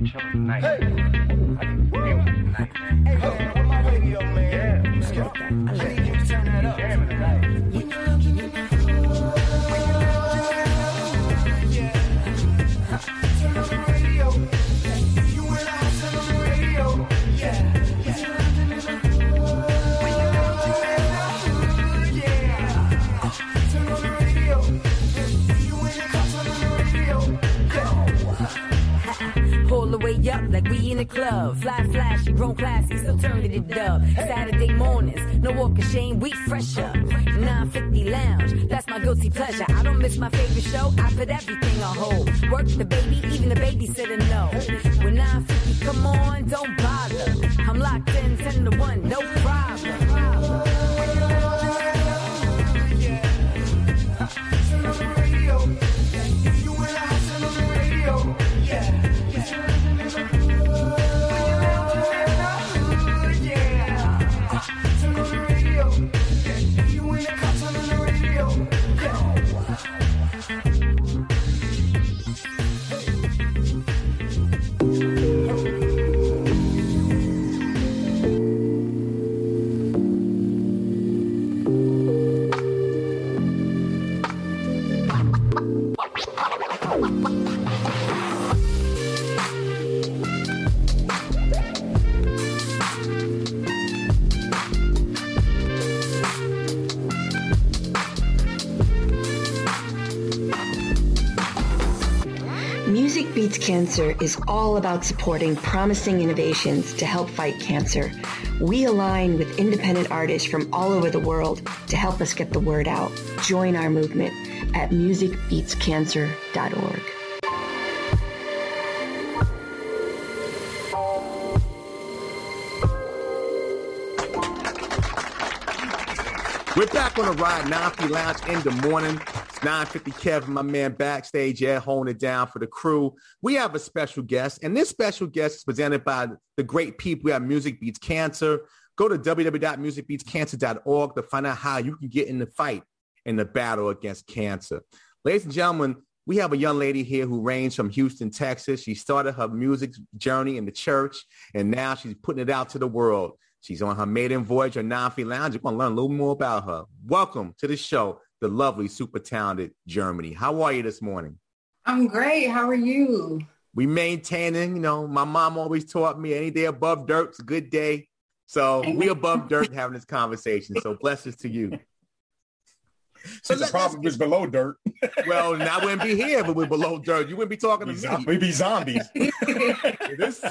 we chilling tonight. Hey. I can feel it tonight, man. Hey, man, where my radio, man? Yeah. Skip. I need you to turn that up. Jamming tonight. A club. Fly flashy, grown classy, still turn it up. Saturday mornings, no walk of shame, we fresh up. 950 lounge, that's my guilty pleasure. I don't miss my favorite show, I put everything on hold. Work the baby, even the babysitter know. When 950 come on, don't bother. I'm locked in 10 to 1, no problem. Cancer is all about supporting promising innovations to help fight cancer. We align with independent artists from all over the world to help us get the word out. Join our movement at musicbeatscancer.org. We're back on the ride, 950 Lounge in the morning. It's 950 Kevin, my man backstage, yeah, holding it down for the crew. We have a special guest, and this special guest is presented by the great people we have Music Beats Cancer. Go to www.musicbeatscancer.org to find out how you can get in the fight in the battle against cancer. Ladies and gentlemen, we have a young lady here who reigns from Houston, Texas. She started her music journey in the church, and now she's putting it out to the world. She's on her maiden voyage on Nine Lounge. You're going to learn a little more about her. Welcome to the show, the lovely, super talented Jermany. How are you this morning? I'm great. How are you? We maintaining, you know, my mom always taught me any day above dirt's a good day. So we above dirt having this conversation. So blessings to you. So the problem is below dirt. Well, now I wouldn't be here, but we're below dirt. You wouldn't be talking to me. We'd be zombies. this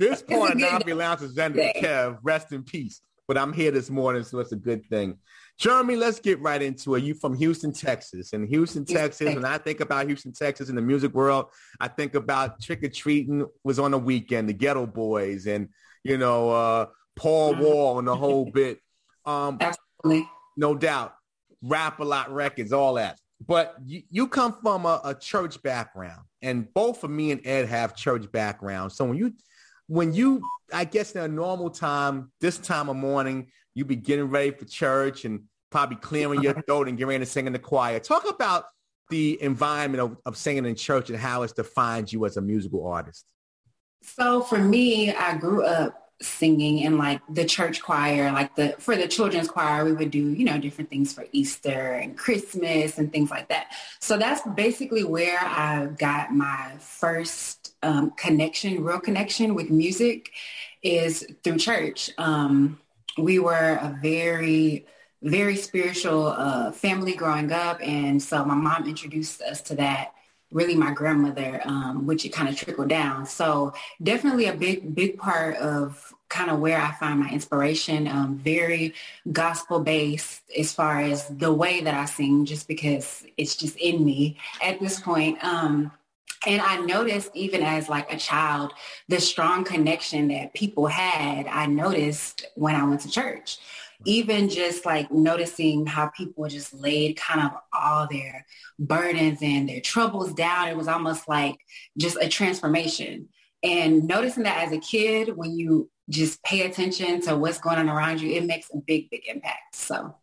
this point of Navi Lounge is. Kev, rest in peace. But I'm here this morning, so it's a good thing. Jermany, let's get right into it. You from Houston, Texas. And Houston, Texas, when I think about Houston, Texas in the music world, I think about Trick or Treating was on the weekend, the Geto Boys, and, you know, uh, Paul Wall and the whole bit. Um, Absolutely. No doubt. Rap a lot records, all that. But you, you come from a, a church background, and both of me and Ed have church backgrounds. So when you, when you, I guess in a normal time, this time of morning, you be getting ready for church and probably clearing your throat and getting ready to sing in the choir. Talk about the environment of, of singing in church and how it's defined you as a musical artist. So for me, I grew up singing in like the church choir, like the for the children's choir, we would do, you know, different things for Easter and Christmas and things like that. So that's basically where I got my first um, connection, real connection with music is through church. Um, we were a very, very spiritual uh, family growing up. And so my mom introduced us to that really my grandmother, um, which it kind of trickled down. So definitely a big, big part of kind of where I find my inspiration. Um, very gospel based as far as the way that I sing, just because it's just in me at this point. Um, and I noticed even as like a child, the strong connection that people had, I noticed when I went to church even just like noticing how people just laid kind of all their burdens and their troubles down. It was almost like just a transformation. And noticing that as a kid, when you just pay attention to what's going on around you, it makes a big, big impact. So,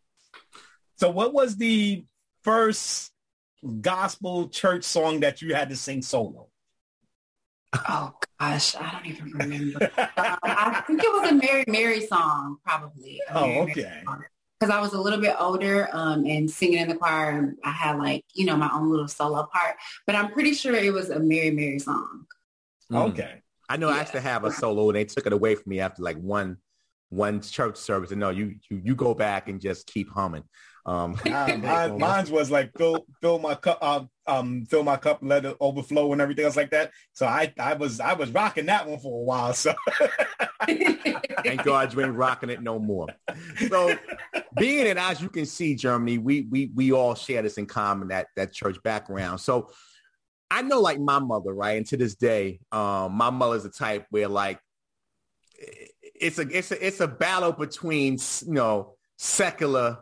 so what was the first gospel church song that you had to sing solo? Oh gosh, I don't even remember. um, I think it was a Mary Mary song, probably. Oh, okay. Because I was a little bit older um, and singing in the choir, and I had like you know my own little solo part. But I'm pretty sure it was a Mary Mary song. Mm. Okay. I know I used to have a solo and they took it away from me after like one one church service. And no, you you you go back and just keep humming. Um, Mine, mine, mine's was like fill fill my cup um um fill my cup let it overflow and everything else like that. So I I was I was rocking that one for a while. So Thank God you ain't rocking it no more. So being it as you can see, Jermany, we we we all share this in common, that that church background. So I know like my mother, right? And to this day, um, my mother's the type where like it's a it's a it's a battle between you know secular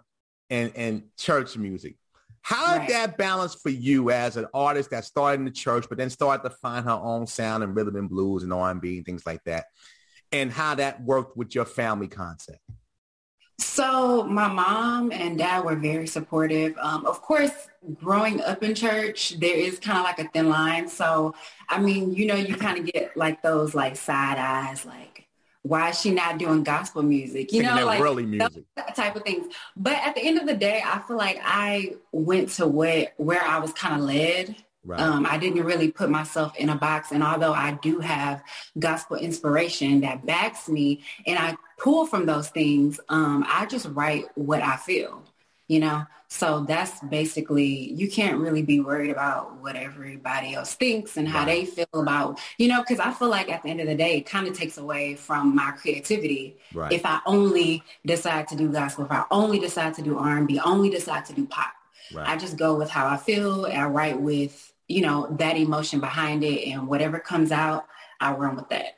and and church music. How Right. did that balance for you as an artist that started in the church, but then started to find her own sound and rhythm and blues and R and B and things like that, and how that worked with your family concept? So my mom and dad were very supportive. Um, of course, growing up in church, there is kind of like a thin line. So, I mean, you know, you kind of get like those like side eyes, like, why is she not doing gospel music? You Thinking know, like really music. type of things. But at the end of the day, I feel like I went to where, where I was kind of led. Right. Um, I didn't really put myself in a box. And although I do have gospel inspiration that backs me and I pull from those things, um, I just write what I feel, you know? So that's basically, you can't really be worried about what everybody else thinks and how they feel about, you know, because I feel like at the end of the day, it kind of takes away from my creativity Right. if I only decide to do gospel, if I only decide to do R&B, only decide to do pop. Right. I just go with how I feel and I write with, you know, that emotion behind it and whatever comes out, I run with that.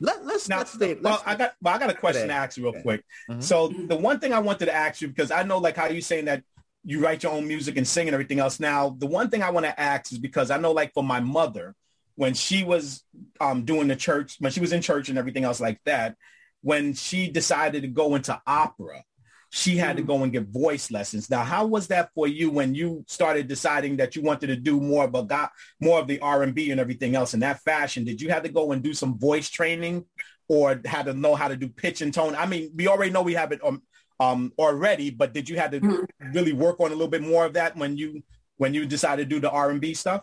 Let, let's now, let's stay. well, Let's, I got well, I got a question to ask you real Okay. quick. Mhm. So the one thing I wanted to ask you because I know like how you saying that you write your own music and sing and everything else. Now, the one thing I want to ask is because I know like for my mother, when she was um, doing the church, when she was in church and everything else like that, when she decided to go into opera, she had to go and get voice lessons. Now, how was that for you when you started deciding that you wanted to do more of a go- more of the R and B and everything else in that fashion? Did you have to go and do some voice training, or had to know how to do pitch and tone? I mean, we already know we have it um, um already, but did you have to Mhm. really work on a little bit more of that when you when you decided to do the R and B stuff?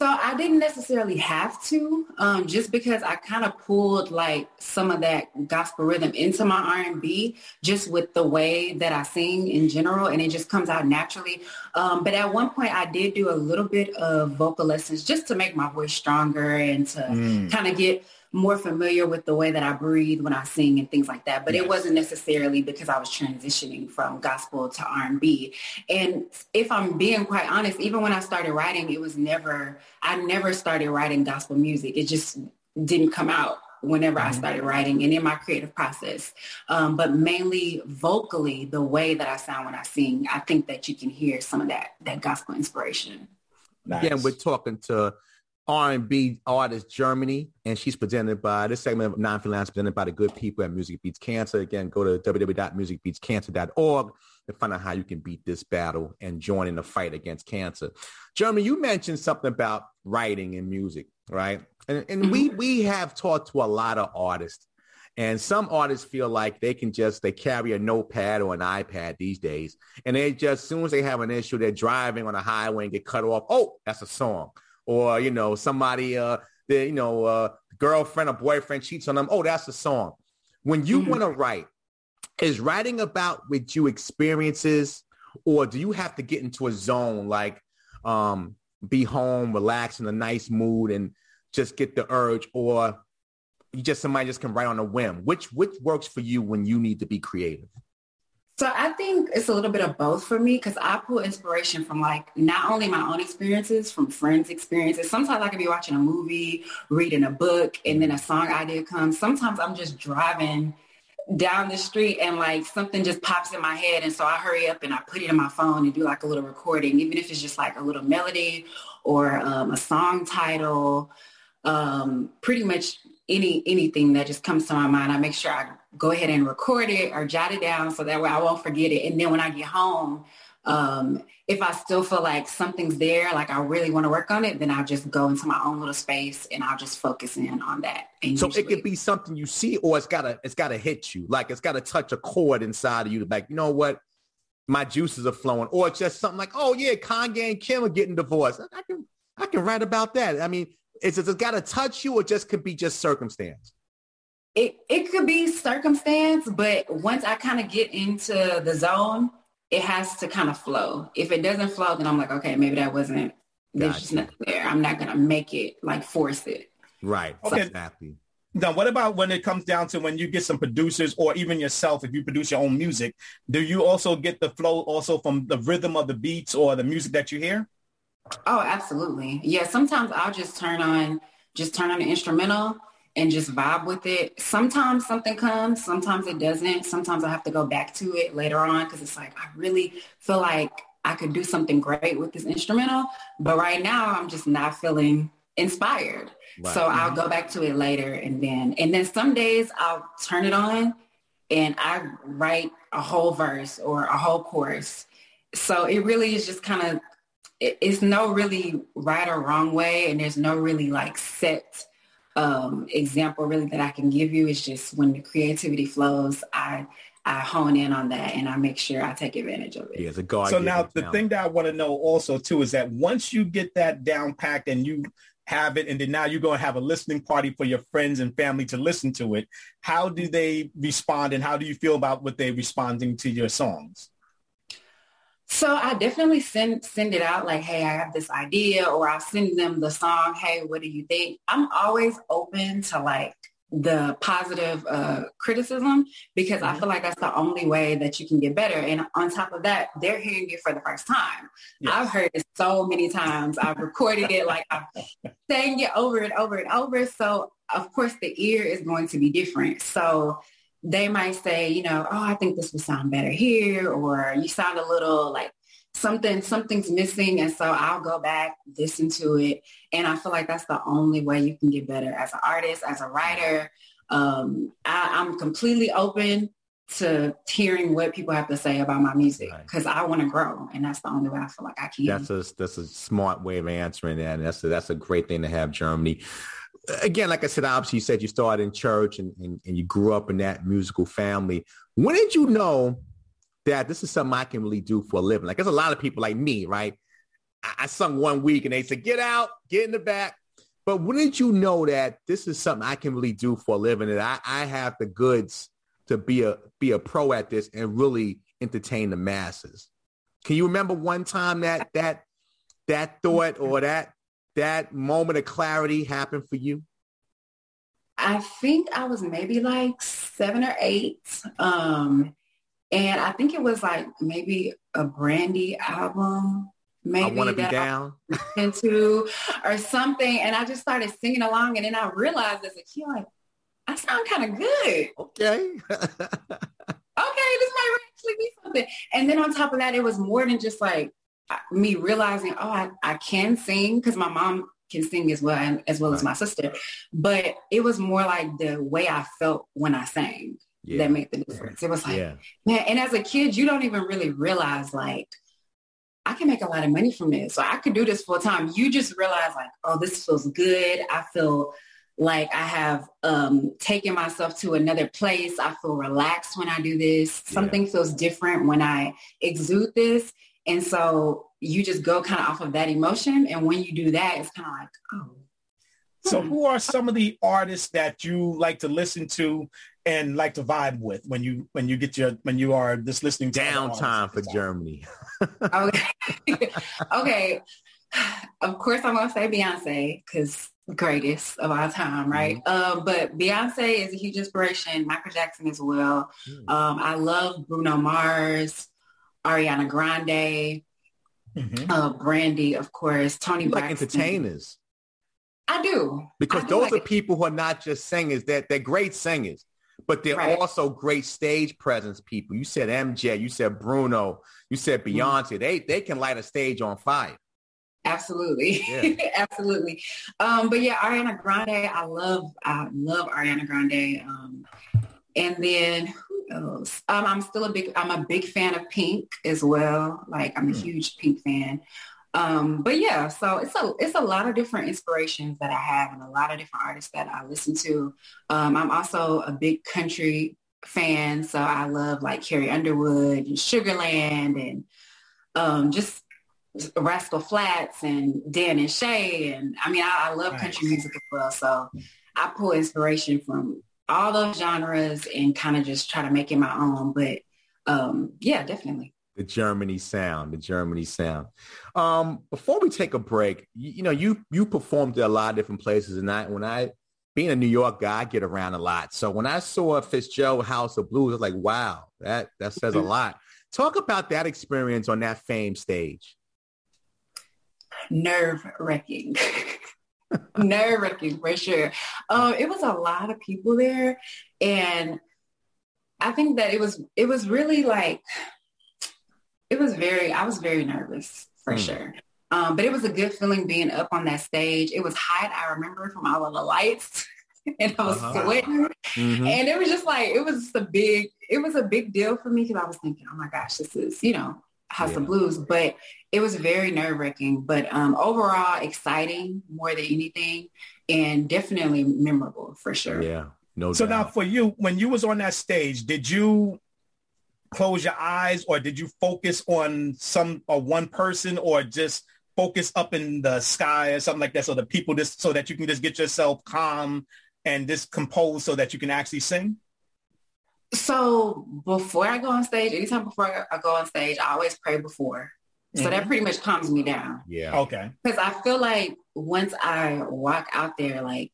So I didn't necessarily have to, um, just because I kind of pulled like some of that gospel rhythm into my R&B, just with the way that I sing in general, and it just comes out naturally. Um, but at one point, I did do a little bit of vocal lessons just to make my voice stronger and to Mm. kind of get more familiar with the way that I breathe when I sing and things like that. But Yes. it wasn't necessarily because I was transitioning from gospel to R&B. And if I'm being quite honest, even when I started writing, it was never, I never started writing gospel music. It just didn't come out whenever I started writing and in my creative process. Um, but mainly vocally, the way that I sound when I sing, I think that you can hear some of that, that gospel inspiration. Nice. Again, we're talking to R&B artist Jermany, and she's presented by this segment of 950 Lounge presented by the good people at Music Beats Cancer. Again, go to www.musicbeatscancer.org to find out how you can beat this battle and join in the fight against cancer. Jermany, you mentioned something about writing and music, right? And, and we mm-hmm. we have talked to a lot of artists, and some artists feel like they can just they carry a notepad or an iPad these days, and they just as soon as they have an issue, they're driving on a highway and get cut off. Oh, that's a song or you know somebody uh the you know uh girlfriend or boyfriend cheats on them. Oh that's a song. When you Mhm. want to write is writing about with you experiences or do you have to get into a zone like um be home relax in a nice mood and just get the urge or you just somebody just can write on a whim? Which which works for you when you need to be creative So I think it's a little bit of both for me because I pull inspiration from like not only my own experiences, from friends' experiences. Sometimes I could be watching a movie, reading a book, and then a song idea comes. Sometimes I'm just driving down the street and like something just pops in my head and so I hurry up and I put it in my phone and do like a little recording, even if it's just like a little melody or um, a song title, um, pretty much any anything that just comes to my mind. I make sure I go ahead and record it or jot it down so that way I won't forget it. And then when I get home, Um, if I still feel like something's there, like I really want to work on it, then I'll just go into my own little space and I'll just focus in on that. And So usually- it could be something you see, or it's gotta it's gotta hit you, like it's gotta touch a chord inside of you to like, you know what, my juices are flowing, or it's just something like, oh yeah, Kanye and Kim are getting divorced. I can I can write about that. I mean, is it, it's gotta touch you, or just could be just circumstance. it, it could be circumstance, but once I kind of get into the zone, it has to kind of flow. If it doesn't flow, then I'm like, okay, maybe that wasn't, there's just nothing there. I'm not going to make it like force it. Right. Okay. Exactly. Now, what about when it comes down to when you get some producers or even yourself, if you produce your own music, do you also get the flow also from the rhythm of the beats or the music that you hear? Oh, absolutely. Yeah. Sometimes I'll just turn on, just turn on the instrumental and just vibe with it. Sometimes something comes, sometimes it doesn't. Sometimes I have to go back to it later on because it's like, I really feel like I could do something great with this instrumental. But right now I'm just not feeling inspired. Right. So I'll go back to it later and then, and then some days I'll turn it on and I write a whole verse or a whole chorus. So it really is just kind of it's no really right or wrong way and there's no really like set um example really that I can give you. It's just when the creativity flows, I I hone in on that and I make sure I take advantage of it. Yeah, it's a God. so now the thing that I want to know also too is that once you get that down packed and you have it and then now you're going to have a listening party for your friends and family to listen to it, how do they respond and how do you feel about what they're responding to your songs? So I definitely send send it out like, hey, I have this idea, or I'll send them the song, hey, what do you think? I'm always open to like the positive uh, criticism because I feel like that's the only way that you can get better. And on top of that, they're hearing it for the first time. Yes. I've heard it so many times. I've recorded it, like I've sang it over and over and over. So of course the ear is going to be different. So they might say, you know, oh, I think this would sound better here, or you sound a little like something, something's missing. And so I'll go back, listen to it. And I feel like that's the only way you can get better as an artist, as a writer. Um, I, I'm completely open to hearing what people have to say about my music Right. because I want to grow. And that's the only way I feel like I can. That's a that's a smart way of answering that. And that's a, that's a great thing to have, Jermany. Again, like I said, obviously you said you started in church and, and, and you grew up in that musical family. When did you know that this is something I can really do for a living? Like there's a lot of people like me, right? I, I sung one week and they said, get out, get in the back. But when did you know that this is something I can really do for a living and I, I have the goods to be a be a pro at this and really entertain the masses? Can you remember one time that that that thought or that that moment of clarity happened for you? I think I was maybe like seven or eight. Um, and I think it was like maybe a Brandy album, maybe I want to be down. I listened to or something. And I just started singing along. And then I realized as a kid, like, I sound kind of good. Okay. Okay, this might actually be something. And then on top of that, it was more than just like me realizing, oh, I, I can sing because my mom can sing as well and as well as my sister. But it was more like the way I felt when I sang yeah. that made the difference. It was like, yeah. man, and as a kid, you don't even really realize like I can make a lot of money from this. So I could do this full time. You just realize like, oh, this feels good. I feel like I have um, taken myself to another place. I feel relaxed when I do this. Yeah. Something feels different when I exude this. And so you just go kind of off of that emotion. And when you do that, it's kind of like, oh, So Hmm. who are some of the artists that you like to listen to and like to vibe with when you when you get your when you are just listening to Downtime for? Jermany. Okay. okay. Of course, I'm going to say Beyonce because greatest of all time, right? Um, but Beyonce is a huge inspiration. Michael Jackson as well. Hmm. Um, I love Bruno Mars, Ariana Grande, Mhm. uh, Brandy, of course, Tony You like Braxton. entertainers I do. because I do those like are it. people who are not just singers. They're, they're great singers, but they're Right. also great stage presence people. You said MJ, you said Bruno, you said Mm-hmm. Beyonce. They they can light a stage on fire. Absolutely. Yeah. Absolutely. Um, but yeah, Ariana Grande, I love, I love Ariana Grande. Um, and then who else? Um, I'm still a big, I'm a big fan of Pink as well. Like I'm a Mm. huge Pink fan. Um, but yeah, so it's a, it's a lot of different inspirations that I have and a lot of different artists that I listen to. Um, I'm also a big country fan. So I love like Carrie Underwood and Sugarland and um, just Rascal Flatts and Dan and Shay. And I mean, I, I love Nice. country music as well. So I pull inspiration from all those genres and kind of just try to make it my own. But um, yeah, definitely. The Jermany sound, the Jermany sound. Um, before we take a break, you, you know, you you performed at a lot of different places, and I when I being a New York guy, I get around a lot. So when I saw Fitzgerald House of Blues, I was like, wow, that that says a lot. Talk about that experience on that fame stage. Nerve wracking. Nerve wracking for sure. Um, it was a lot of people there. And I think that it was, it was really like, it was very, I was very nervous for Hmm. sure. Um, but it was a good feeling being up on that stage. It was hot. I remember from all of the lights and I was Uh-huh. sweating. Mhm. And it was just like, it was just a big, it was a big deal for me because I was thinking, oh my gosh, this is, you know, House Yeah. of Blues. But it was very nerve wracking, but um, overall exciting more than anything and definitely memorable for sure. Yeah, no So now for you, when you was on that stage, did you close your eyes or did you focus on some or one person or just focus up in the sky or something like that so the people just so that you can just get yourself calm and just compose so that you can actually sing? So before I go on stage, anytime before I go on stage, I always pray before. So that mm-hmm. pretty much calms me down. yeah. Okay. Because I feel like once I walk out there, like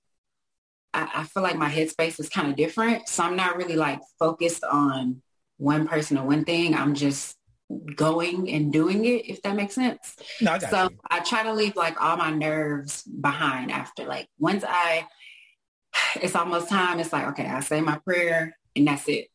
I, I feel like my headspace is kind of different. So I'm not really like focused on one person or one thing. I'm just going and doing it, if that makes sense. No, I got So you. I try to leave like all my nerves behind after. Like once I, it's almost time. It's like, okay, I say my prayer and that's it.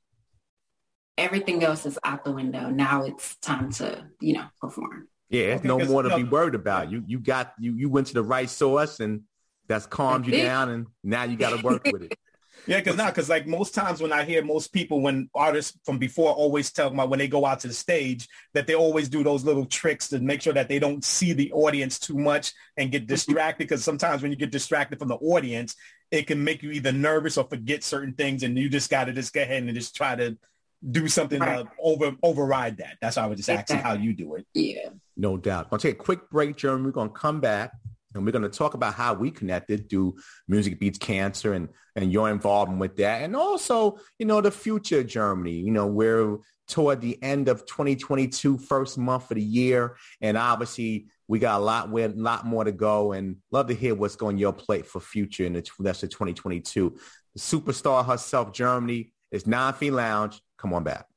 Everything else is out the window. Now it's time to, you know, perform. Yeah, it's Okay, no 'cause, more to you be worried about. You you got you you went to the right source and that's calmed you down and now you got to work with it. Yeah, because not because like most times when I hear most people when artists from before always tell about when they go out to the stage that they always do those little tricks to make sure that they don't see the audience too much and get mm-hmm. distracted because sometimes when you get distracted from the audience, it can make you either nervous or forget certain things and you just got to just go ahead and just try to do something Right. to over override that. That's why I was just asking how you do it. Yeah. No doubt. Gonna take a quick break, Jermany. We're gonna come back and we're gonna talk about how we connected through Music Beats Cancer and and your involvement with that, and also you know the future of Jermany. You know we're toward the end of 2022, first month of the year, and obviously we got a lot with a lot more to go. And love to hear what's going on your plate for future in the rest of 2022. The superstar herself, Jermany, is 950 Lounge. Come on back.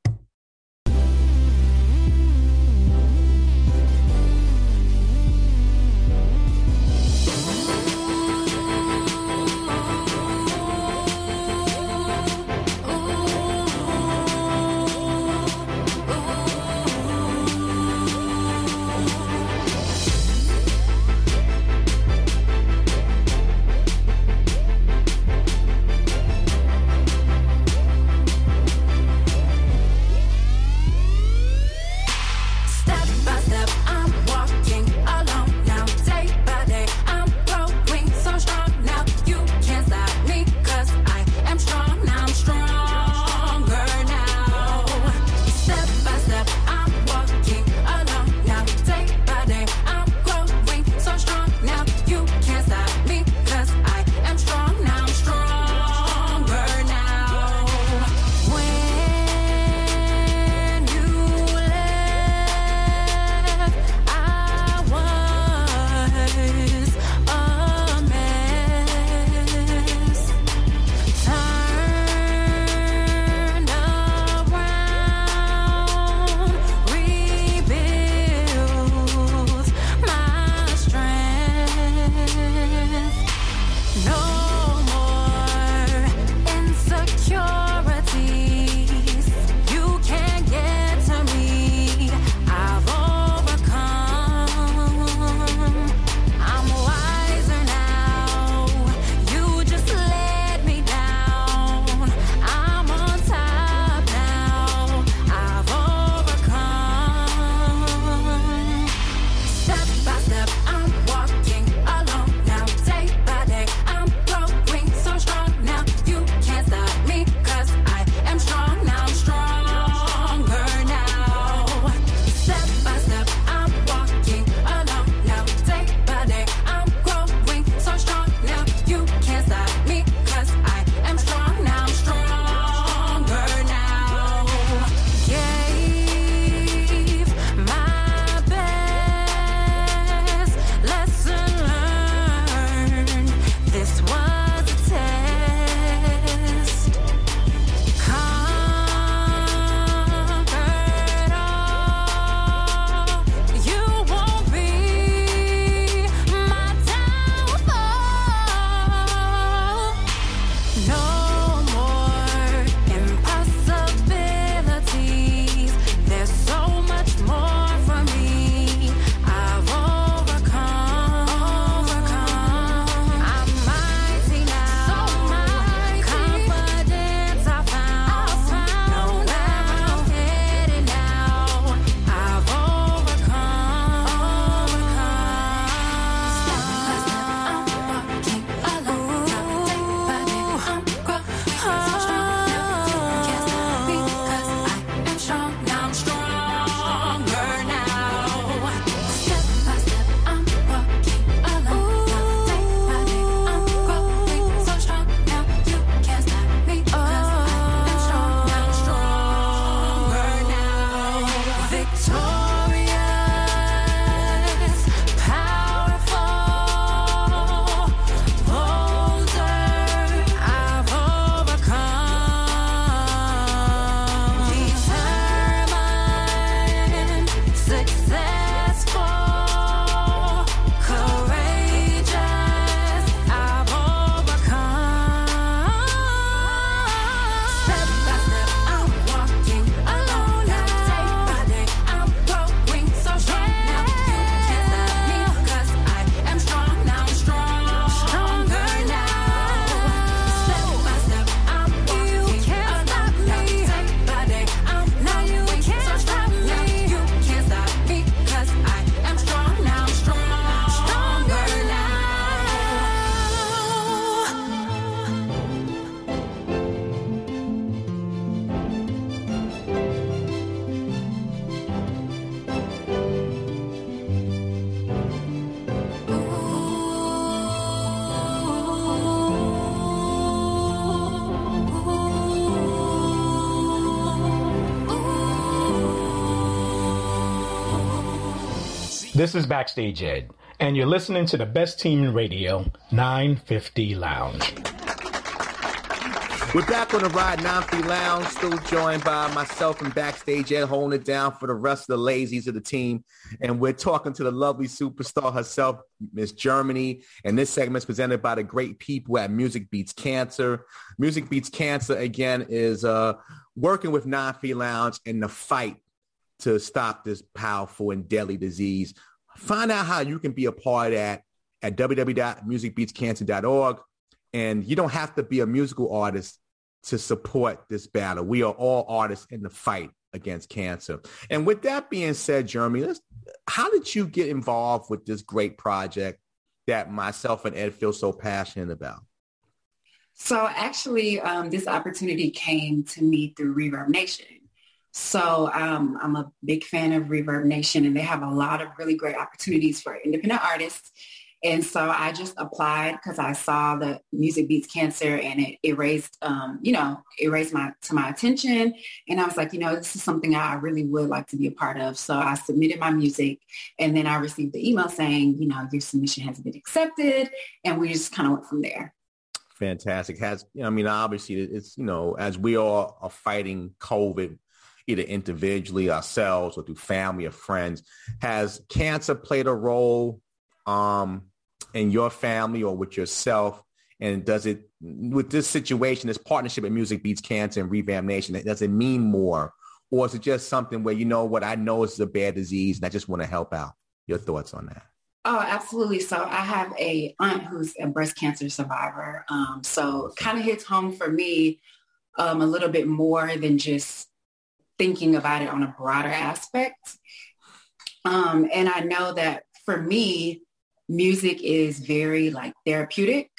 This is Backstage Ed, and you're listening to the best team in radio, 950 Lounge. We're back on the Ride 950 Lounge, still joined by myself and Backstage Ed, holding it down for the rest of the lazies of the team. And we're talking to the lovely superstar herself, Miss Jermany. And this segment is presented by the great people at Music Beats Cancer. Music Beats Cancer, again, is uh, working with 950 Lounge in the fight to stop this powerful and deadly disease. Find out how you can be a part of that at www.musicbeatscancer.org. And you don't have to be a musical artist to support this battle. We are all artists in the fight against cancer. And with that being said, Jermany, how did you get involved with this great project that myself and Ed feel so passionate about? So actually, um, this opportunity came to me through ReverbNation. So um, I'm a big fan of ReverbNation and they have a lot of really great opportunities for independent artists. And so I just applied because I saw the music beats cancer and it, it raised, um, you know, it raised my to my attention. And I was like, you know, this is something I really would like to be a part of. So I submitted my music and then I received the email saying, you know, your submission has been accepted. And we just kind of went from there. Fantastic. Has, I mean, obviously it's, you know, as we all are fighting COVID, either individually, ourselves, or through family or friends. Has cancer played a role um, in your family or with yourself? And does it, with this situation, this partnership with Music Beats Cancer and ReverbNation, does it mean more? Or is it just something where, you know what, I know it's a bad disease and I just want to help out? Your thoughts on that? Oh, absolutely. So I have a aunt who's a breast cancer survivor. Um, so kind of hits home for me um, a little bit more than just thinking about it on a broader aspect. Um, and I know that for me, music is very like therapeutic.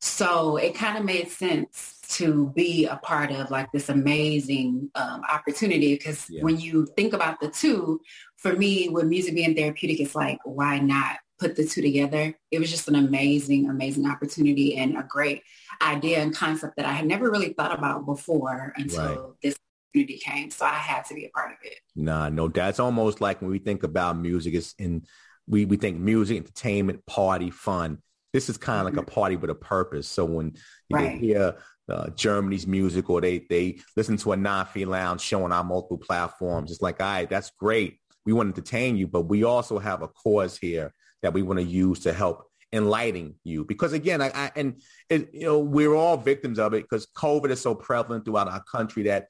So it kind of made sense to be a part of like this amazing um, opportunity because yeah. when you think about the two, for me, with music being therapeutic, it's like, why not put the two together? It was just an amazing, amazing opportunity and a great idea and concept that I had never really thought about before until right. this opportunity came. So I had to be a part of it. Nah, no, that's almost like when we think about music, it's in we, we think music, entertainment, party, fun. This is kind of mm-hmm. like a party with a purpose. So when you right. hear uh, Jermany's music or they they listen to a 950 Lounge show on our multiple platforms, it's like, all right, that's great. We want to entertain you, but we also have a cause here that we want to use to help enlightening you because again I, I and it, you know we're all victims of it because covid is so prevalent throughout our country that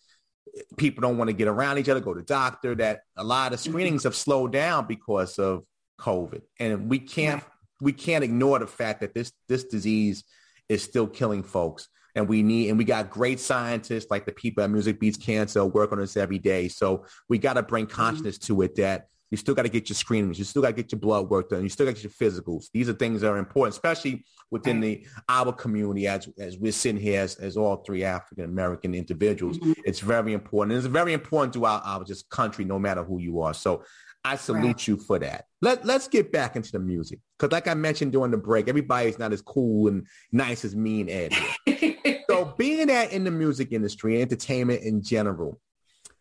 people don't want to get around each other go to doctor that a lot of mm-hmm. screenings have slowed down because of covid. And we can't we can't ignore the fact that this this disease is still killing folks. And we need and we got great scientists like the people at music beats cancer work on this every day. So we got to bring mm-hmm. consciousness to it that you still got to get your screenings. You still got to get your blood work done. You still got to get your physicals. These are things that are important, especially within the our community as as we're sitting here as, as all three African American individuals. Mm-hmm. It's very important. It's very important to our, our just country, no matter who you are. So I salute right. you for that. Let, let's get back into the music. Because like I mentioned during the break, everybody's not as cool and nice as me and Ed. so being that in the music industry, entertainment in general,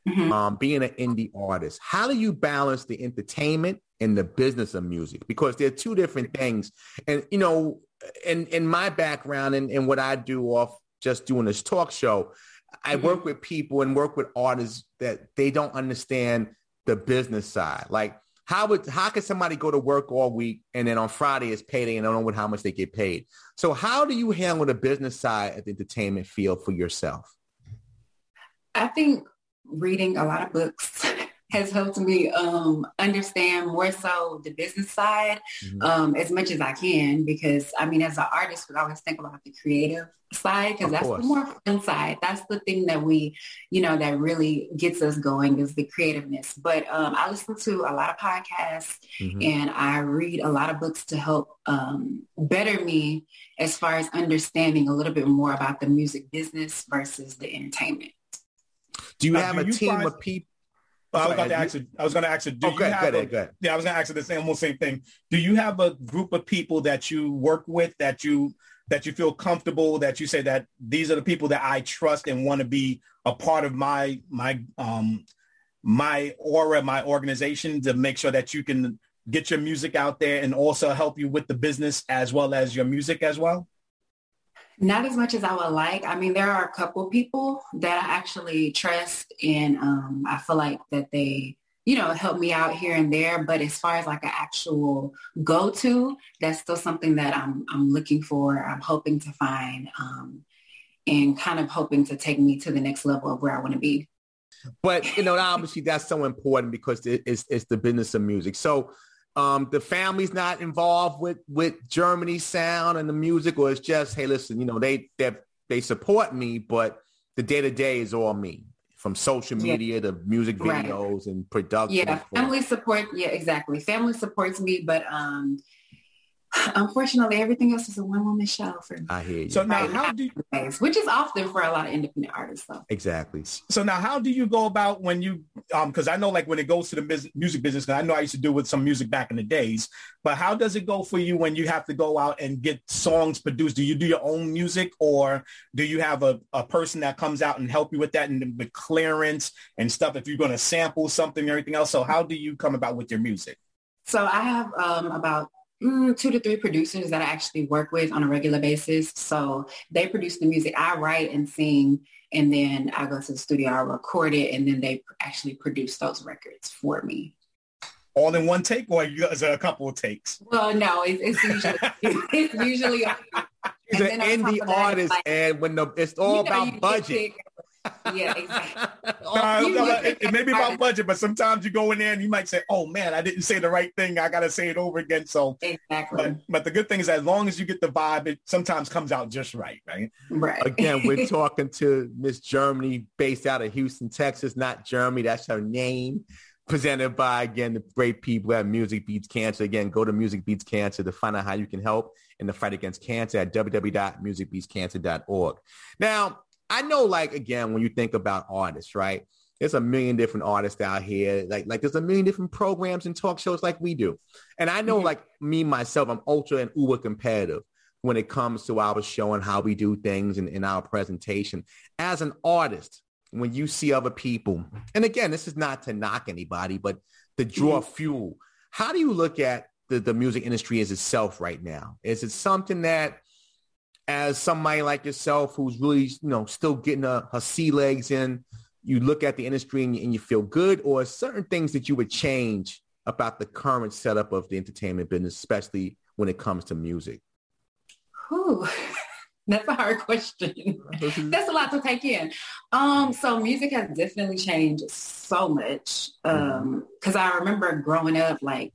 mm-hmm. um, being an indie artist. How do you balance the entertainment and the business of music? Because they're two different things. And, you know, in, in my background and, and what I do off just doing this talk show, I mm-hmm. work with people and work with artists that they don't understand the business side. Like how would how can somebody go to work all week and then on Friday is payday and don't know what, how much they get paid? So how do you handle the business side of the entertainment field for yourself? I think reading a lot of books has helped me um, understand more so the business side mm-hmm. um, as much as I can because I mean as an artist we always think about the creative side because that's course. the more fun side that's the thing that we you know that really gets us going is the creativeness but um, I listen to a lot of podcasts mm-hmm. and I read a lot of books to help um, better me as far as understanding a little bit more about the music business versus the entertainment do you now, have do a you team find, of people? I was about to ask you, I was going to ask you, do oh, you have a, go ahead. Yeah, I was going to ask you the same, almost same thing. Do you have a group of people that you work with that you that you feel comfortable that you say that these are the people that I trust and want to be a part of my my um my aura, my organization to make sure that you can get your music out there and also help you with the business as well as your music as well? Not as much as I would like. I mean, there are a couple people that I actually trust and um, I feel like that they, you know, help me out here and there. But as far as like an actual go-to, that's still something that I'm, I'm looking for. I'm hoping to find um, and kind of hoping to take me to the next level of where I want to be. But, you know, obviously that's so important because it's, it's the business of music. So um, the family's not involved with with Jermany sound and the music, or it's just, hey, listen, you know, they they they support me, but the day to day is all me, from social media yeah. to music videos right. and production. Yeah, family support. Yeah, exactly. Family supports me, but um, Unfortunately, everything else is a one-woman show for me. I hear you. So now, how do you, which is often for a lot of independent artists, though. Exactly. So now, how do you go about when you, um, because I know like when it goes to the music business, because I know I used to do with some music back in the days, but how does it go for you when you have to go out and get songs produced? Do you do your own music, or do you have a, a person that comes out and help you with that and the clearance and stuff? If you're going to sample something or anything else, so how do you come about with your music? So I have um, about Mm, two to three producers that I actually work with on a regular basis. So they produce the music. I write and sing, and then I go to the studio, I record it, and then they actually produce those records for me. All in one take, or is there a couple of takes? Well, no, it's, it's usually it's usually. An indie artist, like, and when the it's all you know, about budget yeah, exactly. no, it, it may be about budget, but sometimes you go in there and you might say, "Oh man, I didn't say the right thing. I got to say it over again." So exactly. But, but, the good thing is, as long as you get the vibe, it sometimes comes out just right, right? Right. Again, we're talking to Miss Germany, based out of Houston, Texas. Not Germany. That's her name. Presented by again the great people at Music Beats Cancer. Again, go to Music Beats Cancer to find out how you can help in the fight against cancer at www.musicbeatscancer.org. Now, I know, like again, when you think about artists, right? There's a million different artists out here. Like, like there's a million different programs and talk shows like we do. And I know, mm-hmm. like me myself, I'm ultra and uber competitive when it comes to our show and how we do things in, in our presentation. As an artist, when you see other people, and again, this is not to knock anybody, but to draw mm-hmm. fuel. How do you look at the, the music industry as itself right now? Is it something that as somebody like yourself who's really, you know, still getting a, her sea legs in, you look at the industry and you, and you feel good or certain things that you would change about the current setup of the entertainment business, especially when it comes to music? Whew. That's a hard question. That's a lot to take in. Um, so music has definitely changed so much. Um, cause I remember growing up, like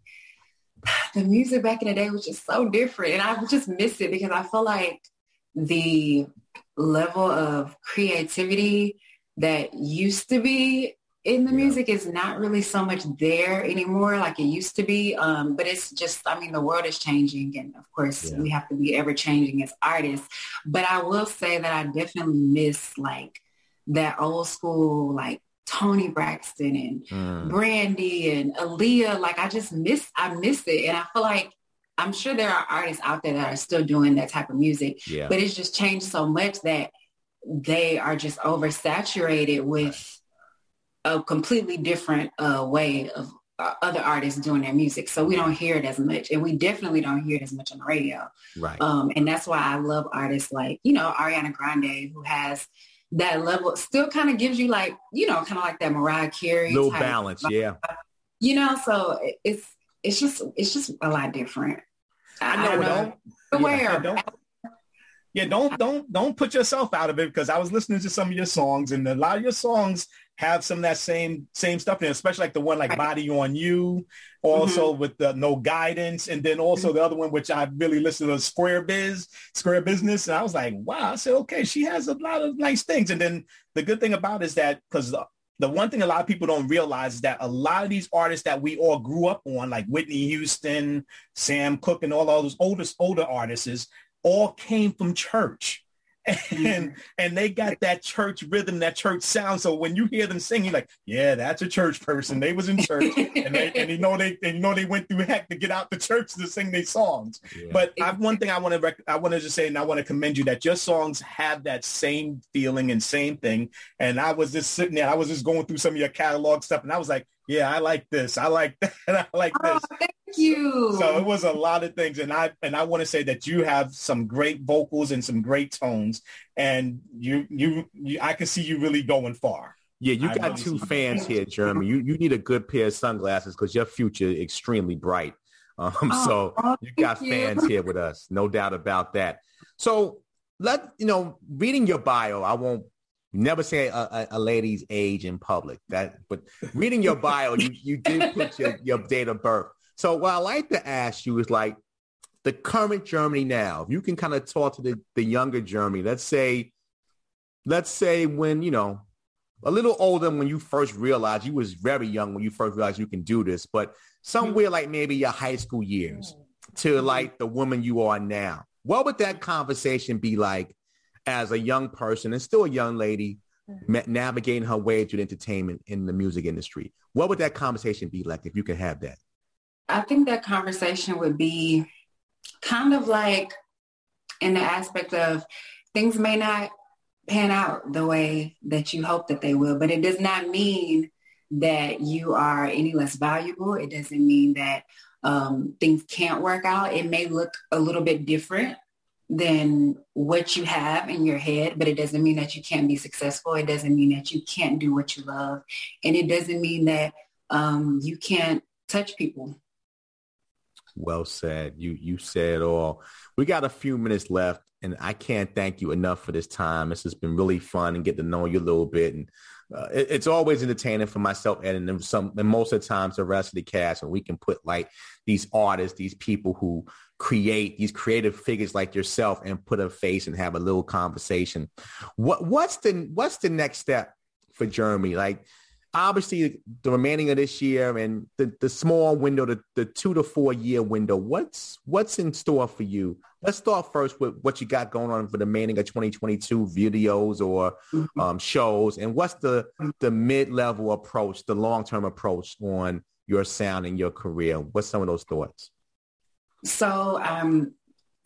the music back in the day was just so different. And I just miss it because I feel like the level of creativity that used to be in the music is not really so much there anymore like it used to be. Um, but it's just, I mean, the world is changing and of course Yeah. we have to be ever changing as artists. But I will say that I definitely miss like that old school, like Toni Braxton and Mm. Brandy and Aaliyah. Like I just miss, I miss it. And I feel like I'm sure there are artists out there that are still doing that type of music, Yeah. but it's just changed so much that they are just oversaturated with a completely different uh, way of uh, other artists doing their music. So we don't hear it as much and we definitely don't hear it as much on the radio. Right. Um, and that's why I love artists like, you know, Ariana Grande, who has that level, still kind of gives you like, you know, kind of like that Mariah Carey. Little balance. vibe. Yeah. You know, so it's, it's just, it's just a lot different. I, I know, don't don't- Aware. Yeah, don't, yeah, don't don't don't put yourself out of it because I was listening to some of your songs and a lot of your songs have some of that same same stuff in it, especially like the one like Body on You, also mm-hmm. with the No Guidance, and then also mm-hmm. the other one which I really listened to Square Biz, Square Business, and I was like, wow, I said, okay, she has a lot of nice things. And then the good thing about it is that because the, one thing a lot of people don't realize is that a lot of these artists that we all grew up on, like Whitney Houston, Sam Cooke, and all those oldest older artists, all came from church. And mm-hmm. and they got that church rhythm, that church sound. So when you hear them sing, you're like, yeah, that's a church person. They was in church, and they and you know they and you know they went through heck to get out the church to sing their songs. Yeah. But I, one thing I want to rec- I want to just say, and I want to commend you that your songs have that same feeling and same thing. And I was just sitting there, I was just going through some of your catalog stuff, and I was like, yeah, I like this, I like that, I like Oh, this. thank you. So it was a lot of things, and I and I want to say that you have some great vocals and some great tones, and you you, you I can see you really going far. Yeah, you I got two fans here, Jermany. You you need a good pair of sunglasses because your future is extremely bright. Um, Oh, so oh, you got thank you. fans here with us, no doubt about that. So let you know, reading your bio, I won't never say a, a, a lady's age in public. That, but reading your bio, you you did put your your date of birth. So what I like to ask you is like the current Jermany now. If you can kind of talk to the the younger Jermany, let's say, let's say when you know a little older when you first realized you was very young when you first realized you can do this, but somewhere like maybe your high school years to mm-hmm. like the woman you are now. What would that conversation be like as a young person and still a young lady ma- navigating her way through the entertainment in the music industry? What would that conversation be like if you could have that? I think that conversation would be kind of like in the aspect of things may not pan out the way that you hope that they will, but it does not mean that you are any less valuable. It doesn't mean that um, things can't work out. It may look a little bit different than what you have in your head, but it doesn't mean that you can't be successful. It doesn't mean that you can't do what you love. And it doesn't mean that um, you can't touch people. Well said. You you said all. We got a few minutes left, and I can't thank you enough for this time. This has been really fun and get to know you a little bit. And uh, it- it's always entertaining for myself and then some and most of the times the rest of the cast. And we can put like these artists, these people who create these creative figures like yourself, and put a face and have a little conversation. What what's the what's the next step for Jermany? Like obviously the remaining of this year and the, the small window, the, the two to four year window, what's what's in store for you? Let's start first with what you got going on for the remaining of 2022 videos or um, shows. And what's the, the mid-level approach, the long-term approach on your sound and your career? What's some of those thoughts? So I'm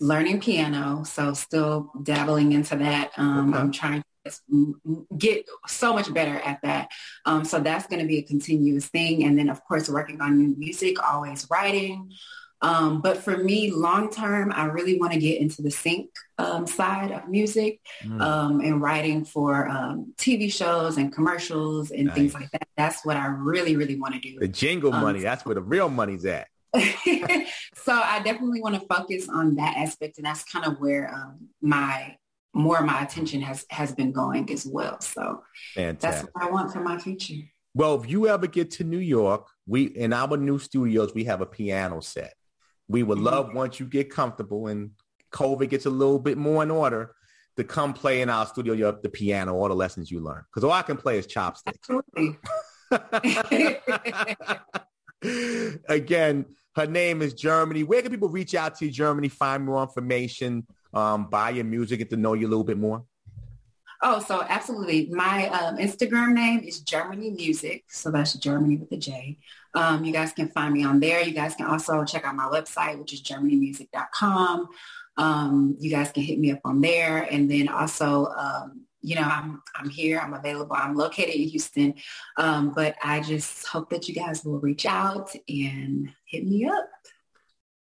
learning piano, so still dabbling into that. Um, Okay. I'm trying to just m- m- get so much better at that. Um, so that's going to be a continuous thing. And then, of course, working on new music, always writing. Um, but for me, long term, I really want to get into the sync um, side of music Mm. um, and writing for um, TV shows and commercials and things like that. That's what I really, really want to do. The jingle Um, money, that's where the real money's at. so I definitely want to focus on that aspect, and that's kind of where um, my more of my attention has has been going as well. So Fantastic. that's what I want for my future. Well, if you ever get to New York, we in our new studios we have a piano set. We would mm-hmm. love once you get comfortable and COVID gets a little bit more in order to come play in our studio you the piano, all the lessons you learn. Because all I can play is chopsticks. Again, her name is Jermany. Where can people reach out to you, Jermany, find more information, um, buy your music, get to know you a little bit more? Oh, so absolutely. My um, Instagram name is Jermany Music. So that's Jermany with a J. Um, you guys can find me on there. You guys can also check out my website, which is jermanymusic.com. Um, you guys can hit me up on there. And then also, um, you know, I'm, I'm here, I'm available. I'm located in Houston. Um, but I just hope that you guys will reach out and hit me up.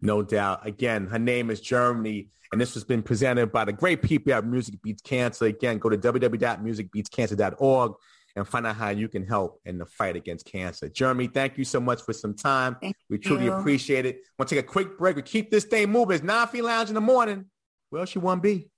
No doubt. Again, her name is Jermany. And this has been presented by the great people at Music Beats Cancer. Again, go to www.musicbeatscancer.org and find out how you can help in the fight against cancer. Jermany, thank you so much for some time. Thank we truly you. appreciate it. Want to take a quick break. We keep this thing moving. It's 950 Lounge in the morning. Where else you want to be?